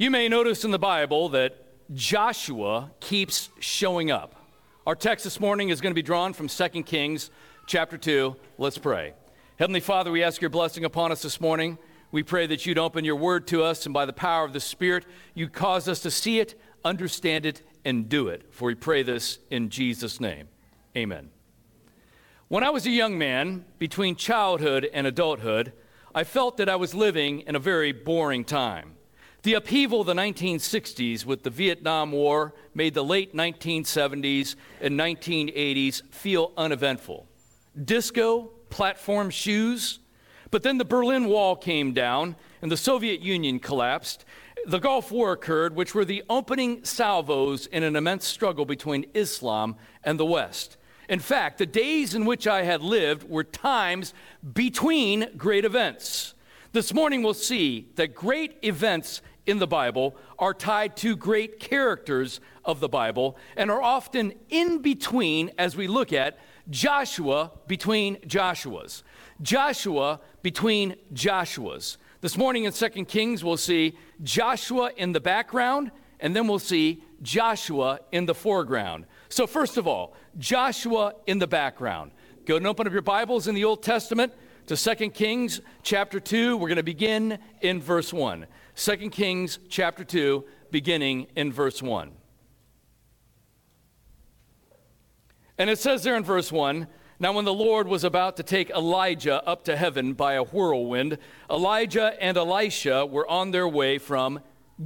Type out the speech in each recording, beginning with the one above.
You may notice in the Bible that Joshua keeps showing up. Our text this morning is going to be drawn from 2 Kings chapter 2. Let's pray. Heavenly Father, we ask your blessing upon us this morning. We pray that you'd open your word to us, and by the power of the Spirit, you'd cause us to see it, understand it, and do it. For we pray this in Jesus' name. Amen. When I was a young man, between childhood and adulthood, I felt that I was living in a very boring time. The upheaval of the 1960s with the Vietnam War made the late 1970s and 1980s feel uneventful. Disco, platform shoes, but then the Berlin Wall came down and the Soviet Union collapsed. The Gulf War occurred, which were the opening salvos in an immense struggle between Islam and the West. In fact, the days in which I had lived were times between great events. This morning we'll see that great events in the Bible are tied to great characters of the Bible and are often in between as we look at Joshua between Joshuas. Joshua between Joshuas. This morning in 2 Kings, we'll see Joshua in the background, and then we'll see Joshua in the foreground. So, first of all, Joshua in the background. Go and open up your Bibles in the Old Testament to 2 Kings chapter 2. We're going to begin in verse 1. 2 Kings chapter 2, beginning in verse 1. And it says there in verse 1 Now, when the Lord was about to take Elijah up to heaven by a whirlwind, Elijah and Elisha were on their way from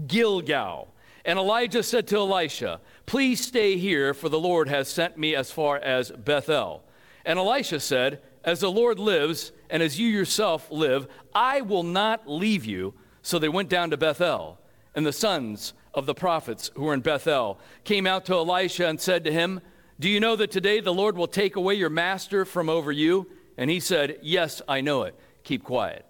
Gilgal. And Elijah said to Elisha, Please stay here, for the Lord has sent me as far as Bethel. And Elisha said, As the Lord lives, and as you yourself live, I will not leave you. So they went down to Bethel. And the sons of the prophets who were in Bethel came out to Elisha and said to him, Do you know that today the Lord will take away your master from over you? And he said, Yes, I know it. Keep quiet.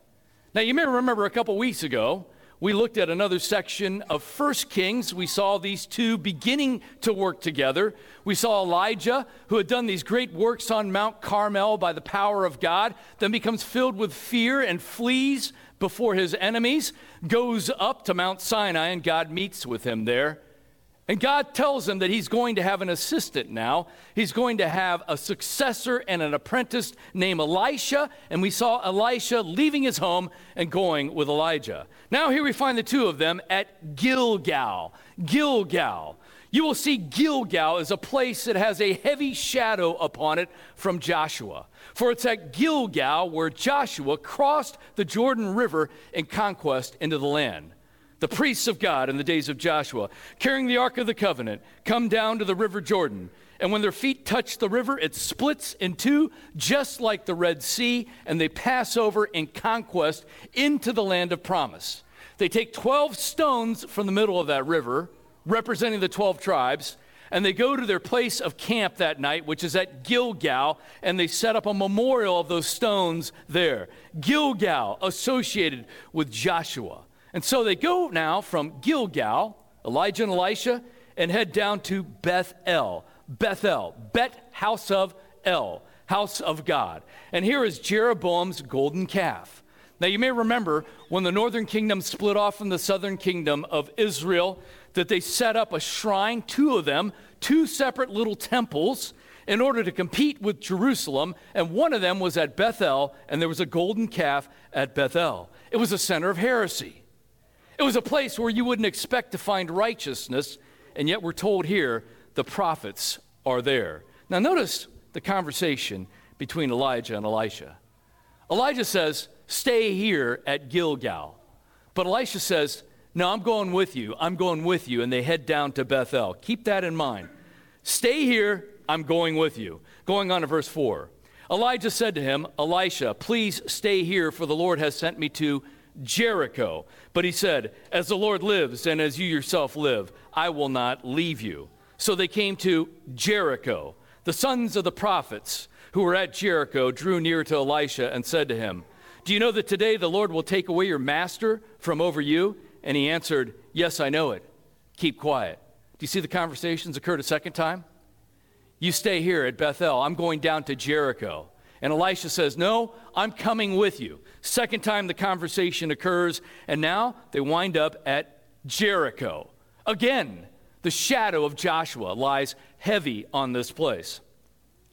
Now, you may remember a couple weeks ago, we looked at another section of First Kings. We saw these two beginning to work together. We saw Elijah, who had done these great works on Mount Carmel by the power of God, then becomes filled with fear and flees before his enemies, goes up to Mount Sinai, and God meets with him there. And God tells him that he's going to have an assistant now. He's going to have a successor and an apprentice named Elisha. And we saw Elisha leaving his home and going with Elijah. Now, here we find the two of them at Gilgal. Gilgal. You will see Gilgal is a place that has a heavy shadow upon it from Joshua. For it's at Gilgal where Joshua crossed the Jordan River in conquest into the land. The priests of God in the days of Joshua, carrying the Ark of the Covenant, come down to the River Jordan. And when their feet touch the river, it splits in two, just like the Red Sea, and they pass over in conquest into the land of promise. They take 12 stones from the middle of that river, representing the 12 tribes, and they go to their place of camp that night, which is at Gilgal, and they set up a memorial of those stones there. Gilgal, associated with Joshua. And so they go now from Gilgal, Elijah and Elisha, and head down to Bethel. Bethel, Bet, house of El, house of God. And here is Jeroboam's golden calf. Now, you may remember when the northern kingdom split off from the southern kingdom of Israel, that they set up a shrine, two of them, two separate little temples, in order to compete with Jerusalem. And one of them was at Bethel, and there was a golden calf at Bethel. It was a center of heresy. It was a place where you wouldn't expect to find righteousness, and yet we're told here the prophets are there. Now, notice the conversation between Elijah and Elisha. Elijah says, Stay here at Gilgal. But Elisha says, No, I'm going with you. I'm going with you. And they head down to Bethel. Keep that in mind. Stay here. I'm going with you. Going on to verse 4. Elijah said to him, Elisha, please stay here, for the Lord has sent me to Jericho. But he said, As the Lord lives and as you yourself live, I will not leave you. So they came to Jericho. The sons of the prophets who were at Jericho drew near to Elisha and said to him, Do you know that today the Lord will take away your master from over you? And he answered, Yes, I know it. Keep quiet. Do you see the conversations occurred a second time? You stay here at Bethel. I'm going down to Jericho. And Elisha says, No, I'm coming with you. Second time the conversation occurs, and now they wind up at Jericho. Again, the shadow of Joshua lies heavy on this place.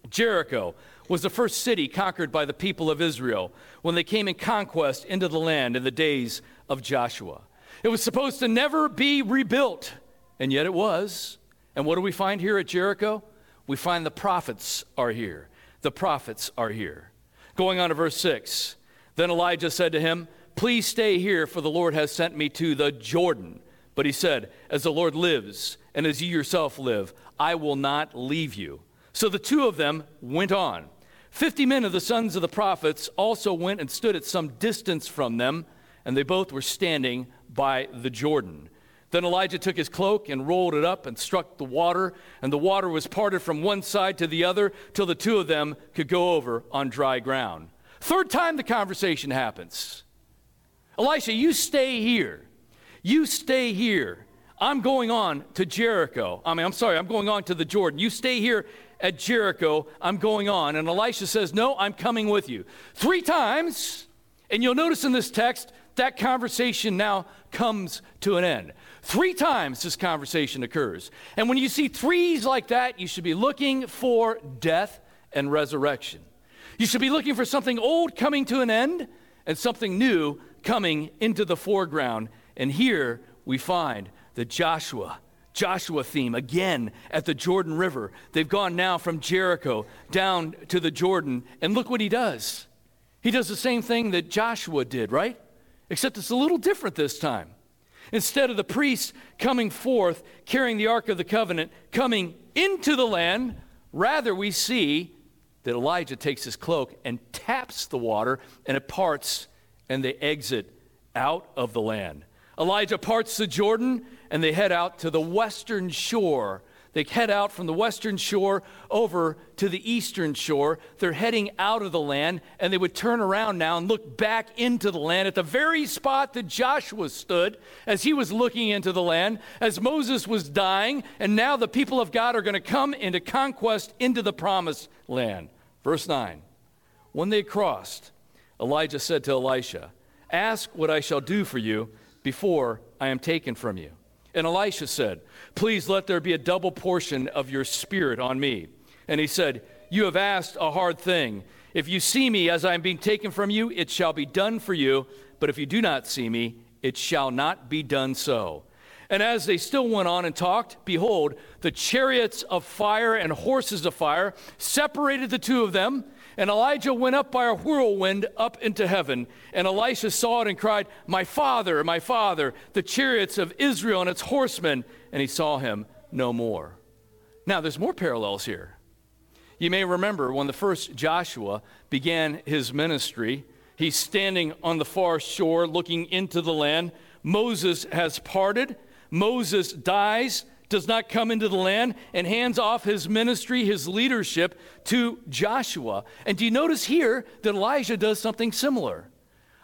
Jericho was the first city conquered by the people of Israel when they came in conquest into the land in the days of Joshua. It was supposed to never be rebuilt, and yet it was. And what do we find here at Jericho? We find the prophets are here. The prophets are here. Going on to verse 6. Then Elijah said to him, Please stay here, for the Lord has sent me to the Jordan. But he said, As the Lord lives, and as you yourself live, I will not leave you. So the two of them went on. Fifty men of the sons of the prophets also went and stood at some distance from them, and they both were standing by the Jordan. Then Elijah took his cloak and rolled it up and struck the water, and the water was parted from one side to the other till the two of them could go over on dry ground. Third time the conversation happens. Elisha, you stay here. You stay here. I'm going on to Jericho. I mean, I'm sorry, I'm going on to the Jordan. You stay here at Jericho. I'm going on. And Elisha says, No, I'm coming with you. Three times, and you'll notice in this text, that conversation now comes to an end. Three times this conversation occurs. And when you see threes like that, you should be looking for death and resurrection. You should be looking for something old coming to an end and something new coming into the foreground. And here we find the Joshua Joshua theme again at the Jordan River. They've gone now from Jericho down to the Jordan, and look what he does. He does the same thing that Joshua did, right? Except it's a little different this time. Instead of the priests coming forth carrying the Ark of the Covenant, coming into the land, rather we see that Elijah takes his cloak and taps the water, and it parts, and they exit out of the land. Elijah parts the Jordan, and they head out to the western shore they head out from the western shore over to the eastern shore. They're heading out of the land, and they would turn around now and look back into the land at the very spot that Joshua stood as he was looking into the land, as Moses was dying, and now the people of God are going to come into conquest into the promised land. Verse 9 When they crossed, Elijah said to Elisha, Ask what I shall do for you before I am taken from you. And Elisha said, Please let there be a double portion of your spirit on me. And he said, You have asked a hard thing. If you see me as I am being taken from you, it shall be done for you. But if you do not see me, it shall not be done so. And as they still went on and talked, behold, the chariots of fire and horses of fire separated the two of them. And Elijah went up by a whirlwind up into heaven. And Elisha saw it and cried, My father, my father, the chariots of Israel and its horsemen. And he saw him no more. Now, there's more parallels here. You may remember when the first Joshua began his ministry, he's standing on the far shore looking into the land. Moses has parted Moses dies, does not come into the land, and hands off his ministry, his leadership to Joshua. And do you notice here that Elijah does something similar?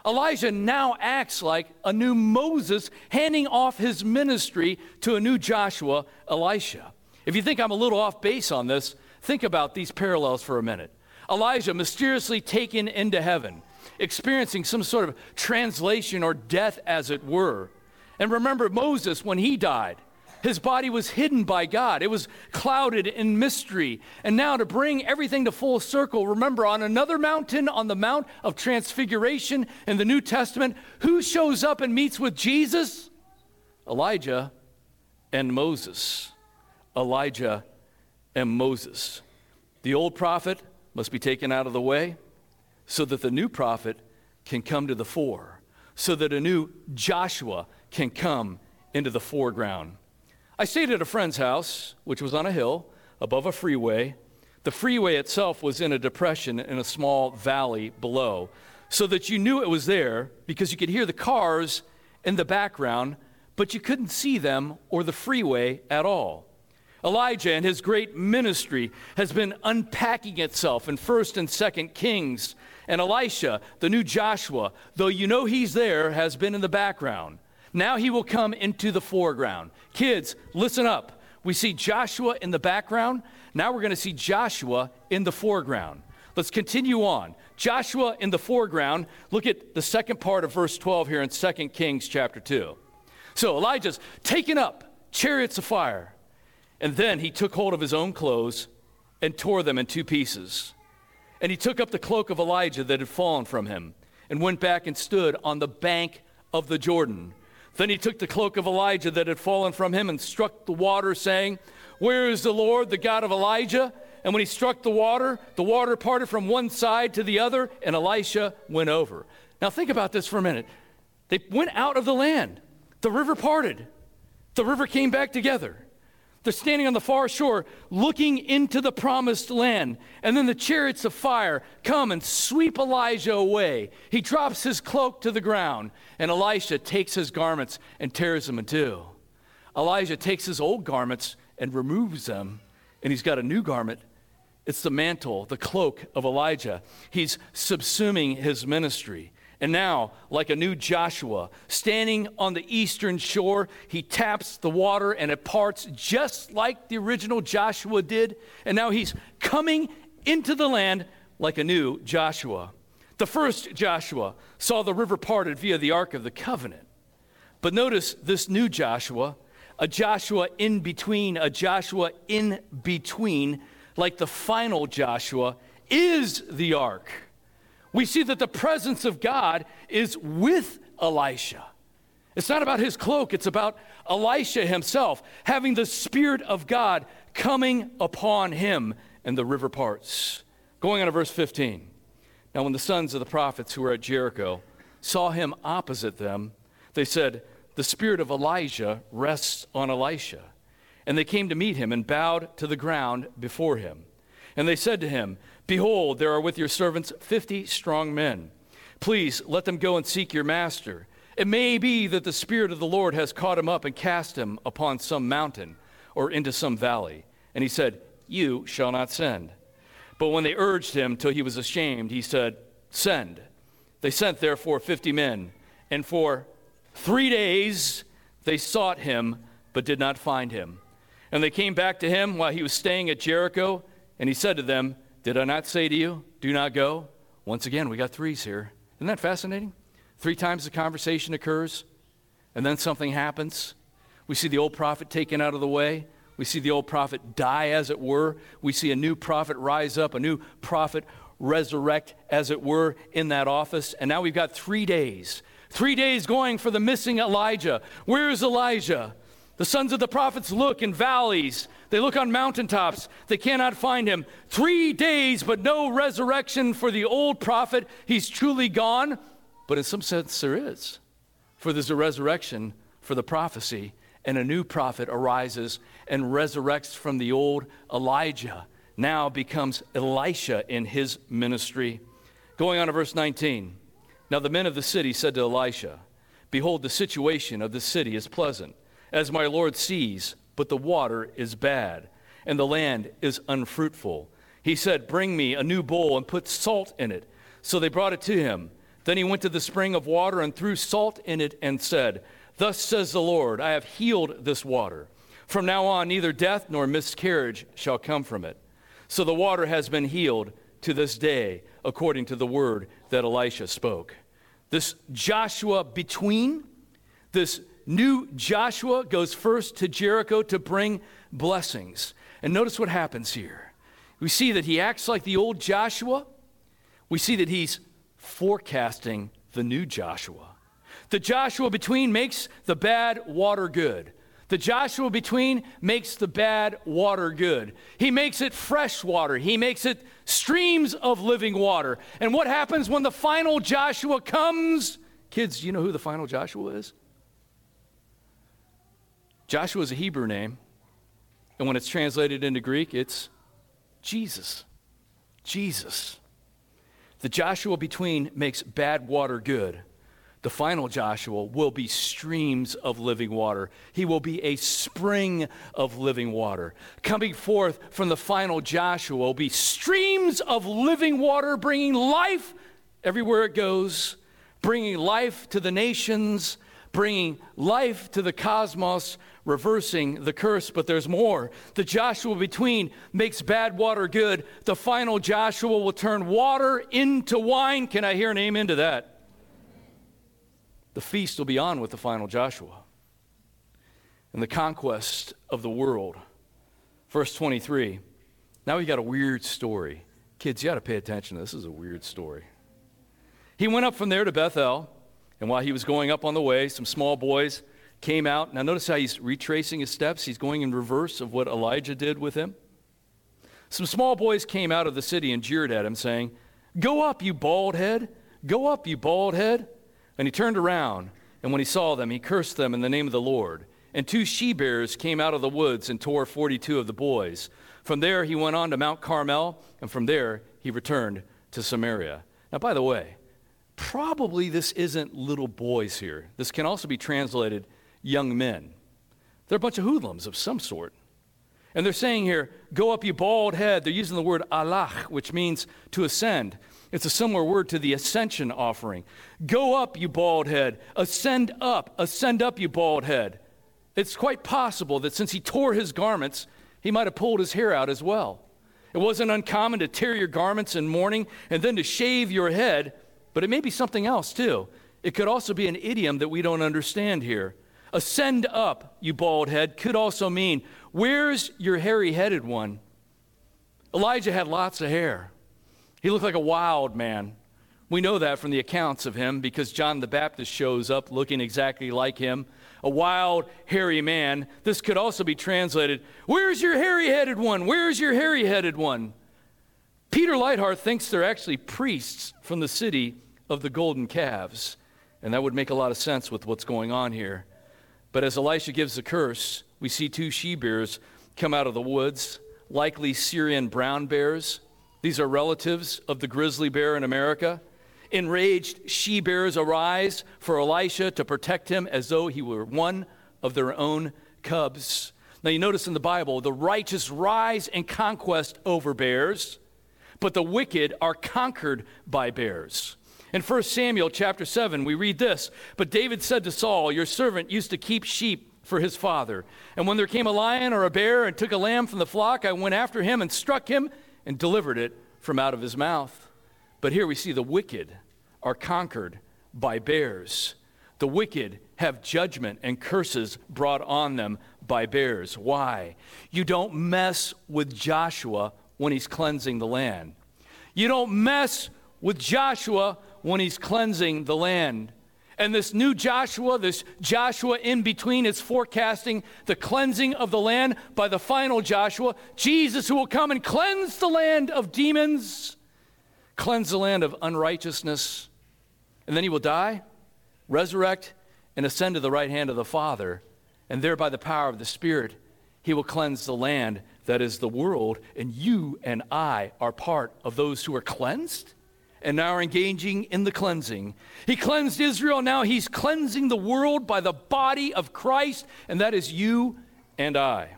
Elijah now acts like a new Moses, handing off his ministry to a new Joshua, Elisha. If you think I'm a little off base on this, think about these parallels for a minute. Elijah mysteriously taken into heaven, experiencing some sort of translation or death, as it were. And remember Moses when he died. His body was hidden by God. It was clouded in mystery. And now, to bring everything to full circle, remember on another mountain, on the Mount of Transfiguration in the New Testament, who shows up and meets with Jesus? Elijah and Moses. Elijah and Moses. The old prophet must be taken out of the way so that the new prophet can come to the fore, so that a new Joshua can come into the foreground. I stayed at a friend's house, which was on a hill above a freeway. The freeway itself was in a depression in a small valley below, so that you knew it was there because you could hear the cars in the background, but you couldn't see them or the freeway at all. Elijah and his great ministry has been unpacking itself in 1st and 2nd Kings, and Elisha, the new Joshua, though you know he's there, has been in the background. Now he will come into the foreground. Kids, listen up. We see Joshua in the background. Now we're going to see Joshua in the foreground. Let's continue on. Joshua in the foreground. Look at the second part of verse 12 here in 2 Kings chapter 2. So Elijah's taken up chariots of fire. And then he took hold of his own clothes and tore them in two pieces. And he took up the cloak of Elijah that had fallen from him and went back and stood on the bank of the Jordan. Then he took the cloak of Elijah that had fallen from him and struck the water, saying, Where is the Lord, the God of Elijah? And when he struck the water, the water parted from one side to the other, and Elisha went over. Now think about this for a minute. They went out of the land, the river parted, the river came back together. They're standing on the far shore looking into the promised land. And then the chariots of fire come and sweep Elijah away. He drops his cloak to the ground, and Elisha takes his garments and tears them in two. Elijah takes his old garments and removes them, and he's got a new garment. It's the mantle, the cloak of Elijah. He's subsuming his ministry. And now, like a new Joshua, standing on the eastern shore, he taps the water and it parts just like the original Joshua did. And now he's coming into the land like a new Joshua. The first Joshua saw the river parted via the Ark of the Covenant. But notice this new Joshua, a Joshua in between, a Joshua in between, like the final Joshua, is the Ark we see that the presence of God is with Elisha. It's not about his cloak, it's about Elisha himself having the Spirit of God coming upon him, and the river parts. Going on to verse 15. Now, when the sons of the prophets who were at Jericho saw him opposite them, they said, The Spirit of Elijah rests on Elisha. And they came to meet him and bowed to the ground before him. And they said to him, Behold, there are with your servants fifty strong men. Please let them go and seek your master. It may be that the Spirit of the Lord has caught him up and cast him upon some mountain or into some valley. And he said, You shall not send. But when they urged him till he was ashamed, he said, Send. They sent therefore fifty men, and for three days they sought him, but did not find him. And they came back to him while he was staying at Jericho, and he said to them, did I not say to you, do not go? Once again, we got threes here. Isn't that fascinating? Three times the conversation occurs, and then something happens. We see the old prophet taken out of the way. We see the old prophet die, as it were. We see a new prophet rise up, a new prophet resurrect, as it were, in that office. And now we've got three days. Three days going for the missing Elijah. Where is Elijah? The sons of the prophets look in valleys, they look on mountaintops, they cannot find him. Three days, but no resurrection for the old prophet. He's truly gone, but in some sense, there is. For there's a resurrection for the prophecy, and a new prophet arises and resurrects from the old Elijah, now becomes Elisha in his ministry. Going on to verse 19. Now the men of the city said to Elisha, Behold, the situation of the city is pleasant as my Lord sees, but the water is bad, and the land is unfruitful. He said, Bring me a new bowl and put salt in it. So they brought it to him. Then he went to the spring of water and threw salt in it and said, Thus says the Lord, I have healed this water. From now on, neither death nor miscarriage shall come from it. So the water has been healed to this day, according to the word that Elisha spoke. This Joshua between, this new Joshua goes first to Jericho to bring blessings. And notice what happens here. We see that he acts like the old Joshua. We see that he's forecasting the new Joshua. The Joshua between makes the bad water good. The Joshua between makes the bad water good. He makes it fresh water. He makes it streams of living water. And what happens when the final Joshua comes? Kids, you know who the final Joshua is? Joshua is a Hebrew name, and when it's translated into Greek, it's Jesus. Jesus. The Joshua between makes bad water good. The final Joshua will be streams of living water. He will be a spring of living water. Coming forth from the final Joshua will be streams of living water, bringing life everywhere it goes, bringing life to the nations, bringing life to the cosmos, reversing the curse, but there's more. The Joshua between makes bad water good. The final Joshua will turn water into wine. Can I hear an amen to that? The feast will be on with the final Joshua. and the conquest of the world. Verse 23. Now we got a weird story. Kids, you got to pay attention. This is a weird story. He went up from there to Bethel, and while he was going up on the way, some small boys came out. Now, notice how he's retracing his steps. He's going in reverse of what Elijah did with him. Some small boys came out of the city and jeered at him, saying, Go up, you bald head! Go up, you bald head! And he turned around, and when he saw them, he cursed them in the name of the Lord. And two she bears came out of the woods and tore 42 of the boys. From there, he went on to Mount Carmel, and from there, he returned to Samaria. Now, by the way, probably this isn't little boys here. This can also be translated young men. They're a bunch of hoodlums of some sort. And they're saying here, go up, you bald head. They're using the word alach, which means to ascend. It's a similar word to the ascension offering. Go up, you bald head. Ascend up. Ascend up, you bald head. It's quite possible that since he tore his garments, he might have pulled his hair out as well. It wasn't uncommon to tear your garments in mourning and then to shave your head, but it may be something else too. It could also be an idiom that we don't understand here. Ascend up, you bald head, could also mean, Where's your hairy headed one? Elijah had lots of hair. He looked like a wild man. We know that from the accounts of him because John the Baptist shows up looking exactly like him, a wild, hairy man. This could also be translated, Where's your hairy headed one? Where's your hairy headed one? Peter Leithart thinks they're actually priests from the city of the golden calves, and that would make a lot of sense with what's going on here. But as Elisha gives the curse, we see two she bears come out of the woods, likely Syrian brown bears. These are relatives of the grizzly bear in America. Enraged she bears arise for Elisha to protect him as though he were one of their own cubs. Now, you notice in the Bible, the righteous rise and conquest over bears, but the wicked are conquered by bears. In 1 Samuel chapter 7, we read this But David said to Saul, Your servant used to keep sheep for his father. And when there came a lion or a bear and took a lamb from the flock, I went after him and struck him and delivered it from out of his mouth. But here we see the wicked are conquered by bears. The wicked have judgment and curses brought on them by bears. Why? You don't mess with Joshua when he's cleansing the land. You don't mess with Joshua when he's cleansing the land. And this new Joshua, this Joshua in between, is forecasting the cleansing of the land by the final Joshua, Jesus, who will come and cleanse the land of demons, cleanse the land of unrighteousness, and then he will die, resurrect, and ascend to the right hand of the Father. And there, by the power of the Spirit, he will cleanse the land that is the world. And you and I are part of those who are cleansed and now are engaging in the cleansing. He cleansed Israel, now he's cleansing the world by the body of Christ, and that is you and I.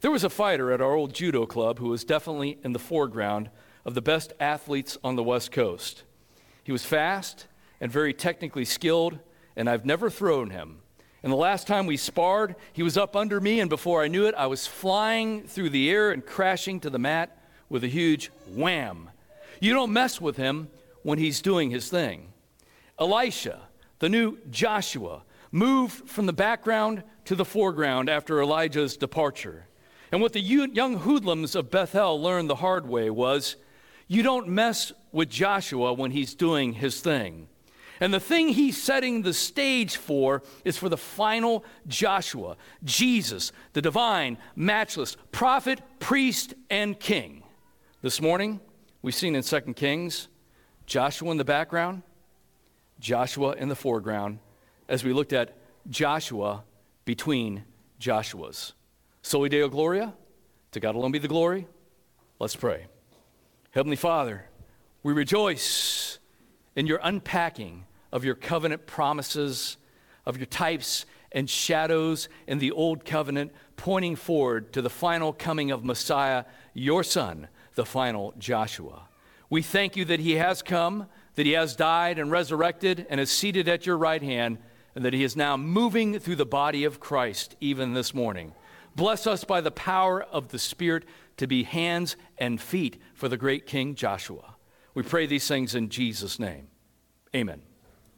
There was a fighter at our old judo club who was definitely in the foreground of the best athletes on the West Coast. He was fast and very technically skilled, and I've never thrown him. And the last time we sparred, he was up under me, and before I knew it, I was flying through the air and crashing to the mat with a huge wham you don't mess with him when he's doing his thing. Elisha, the new Joshua, moved from the background to the foreground after Elijah's departure. And what the young hoodlums of Bethel learned the hard way was you don't mess with Joshua when he's doing his thing. And the thing he's setting the stage for is for the final Joshua, Jesus, the divine, matchless prophet, priest, and king. This morning, We've seen in 2 Kings Joshua in the background, Joshua in the foreground, as we looked at Joshua between Joshuas. Soli Deo Gloria, to God alone be the glory. Let's pray. Heavenly Father, we rejoice in your unpacking of your covenant promises, of your types and shadows in the old covenant, pointing forward to the final coming of Messiah, your Son the final Joshua. We thank you that he has come, that he has died and resurrected and is seated at your right hand, and that he is now moving through the body of Christ even this morning. Bless us by the power of the Spirit to be hands and feet for the great King Joshua. We pray these things in Jesus' name. Amen.